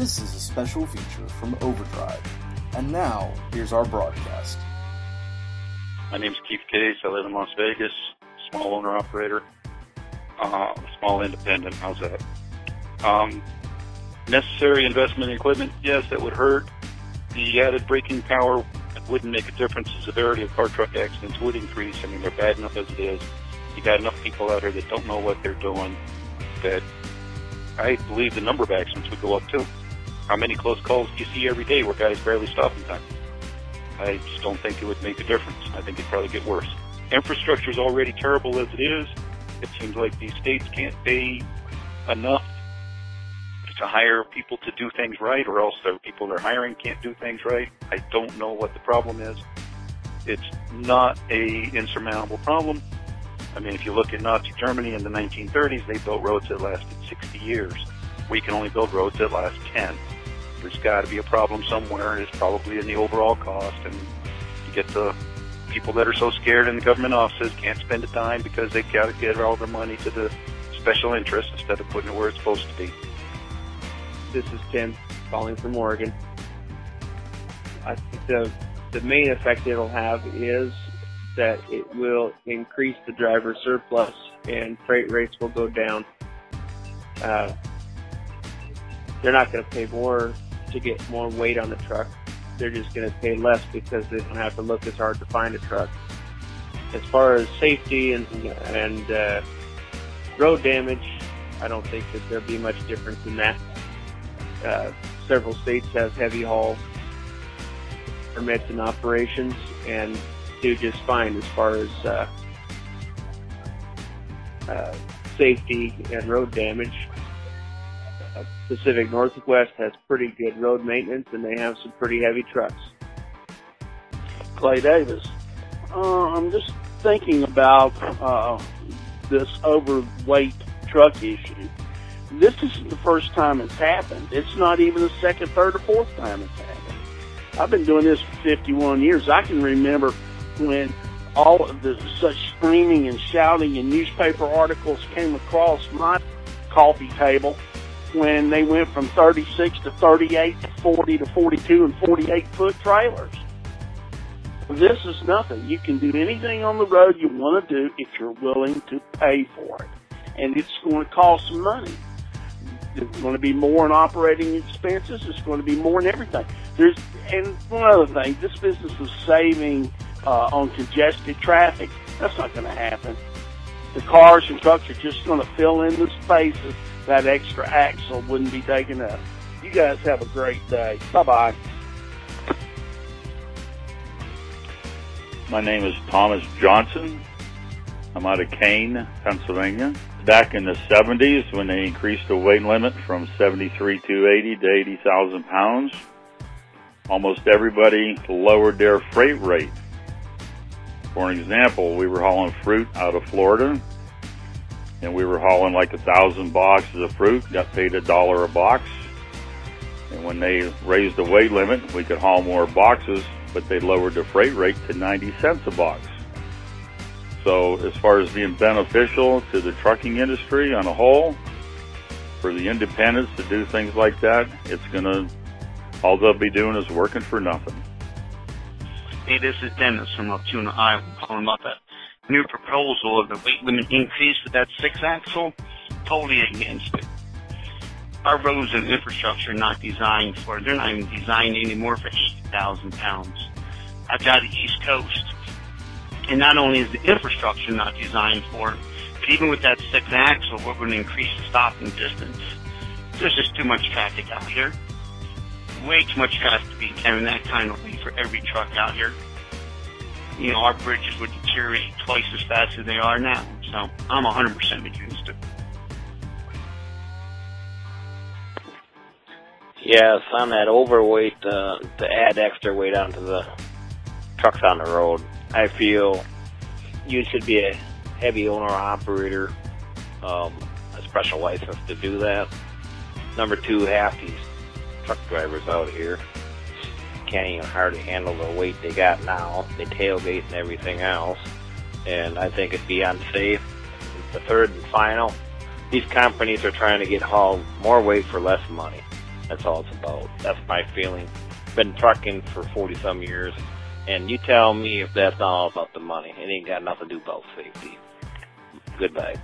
This is a special feature from Overdrive. And now, here's our broadcast. My name is Keith Case. I live in Las Vegas. Small owner operator. Uh, small independent. How's that? Um, necessary investment in equipment. Yes, that would hurt. The added braking power wouldn't make a difference. The severity of car truck accidents would increase. I mean, they're bad enough as it is. You got enough people out here that don't know what they're doing that I believe the number of accidents would go up too. How many close calls do you see every day where guys barely stop in time? I just don't think it would make a difference. I think it'd probably get worse. Infrastructure is already terrible as it is. It seems like these states can't pay enough to hire people to do things right, or else the people they're hiring can't do things right. I don't know what the problem is. It's not a insurmountable problem. I mean, if you look at Nazi Germany in the 1930s, they built roads that lasted 60 years. We can only build roads that last 10. There's got to be a problem somewhere. and It's probably in the overall cost, and you get the people that are so scared in the government offices can't spend a dime because they've got to get all their money to the special interests instead of putting it where it's supposed to be. This is Tim calling from Oregon. I think the the main effect it'll have is that it will increase the driver surplus and freight rates will go down. Uh, they're not going to pay more to get more weight on the truck. They're just going to pay less because they don't have to look as hard to find a truck. As far as safety and and uh, road damage, I don't think that there'll be much difference in that. Uh, several states have heavy haul permits and operations and do just fine as far as uh, uh, safety and road damage. Uh, Pacific Northwest has pretty good road maintenance and they have some pretty heavy trucks. Clay Davis. Uh, I'm just thinking about uh, this overweight truck issue. This isn't the first time it's happened. It's not even the second, third, or fourth time it's happened. I've been doing this for 51 years. I can remember when all of the such screaming and shouting and newspaper articles came across my coffee table when they went from 36 to 38 to 40 to 42 and 48 foot trailers. This is nothing. You can do anything on the road you want to do if you're willing to pay for it. And it's going to cost some money. It's going to be more in operating expenses. It's going to be more in everything. There's, and one other thing, this business of saving uh, on congested traffic, that's not going to happen. The cars and trucks are just going to fill in the spaces that extra axle wouldn't be taken up. You guys have a great day. Bye bye. My name is Thomas Johnson. I'm out of Kane, Pennsylvania. Back in the 70s, when they increased the weight limit from 73,280 to 80,000 pounds, almost everybody lowered their freight rate. For an example, we were hauling fruit out of Florida, and we were hauling like a thousand boxes of fruit, got paid a dollar a box. And when they raised the weight limit, we could haul more boxes, but they lowered the freight rate to 90 cents a box. So as far as being beneficial to the trucking industry on a whole, for the independents to do things like that, it's gonna, all they'll be doing is working for nothing. Hey, this is Dennis from Altoona, Iowa, calling about that new proposal of the weight limit increase for that six axle. Totally against it. Our roads and infrastructure are not designed for. They're not even designed anymore for 80,000 pounds. I've got the East Coast. And not only is the infrastructure not designed for but even with that six axle, we're going to increase the stopping distance. There's just too much traffic out here. Way too much traffic to be carrying that kind of weight for every truck out here. You know, our bridges would deteriorate twice as fast as they are now. So I'm 100% against it. Yes, on that overweight, uh, to add extra weight onto the trucks on the road, I feel you should be a heavy owner operator, um, a special license to do that. Number two, half these truck drivers out here can't even hardly handle the weight they got now. They tailgate and everything else, and I think it'd be unsafe. The third and final, these companies are trying to get hauled more weight for less money. That's all it's about. That's my feeling. Been trucking for 40 some years, and you tell me if that's not all about the money. It ain't got nothing to do about safety. Goodbye.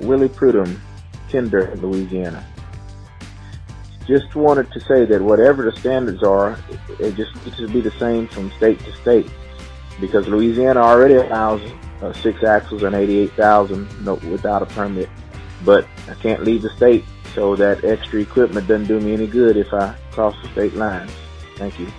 Willie Prudhomme, Kinder, Louisiana. Just wanted to say that whatever the standards are, it just needs to be the same from state to state. Because Louisiana already allows uh, six axles and 88,000 no, without a permit. But I can't leave the state, so that extra equipment doesn't do me any good if I cross the state lines. Thank you.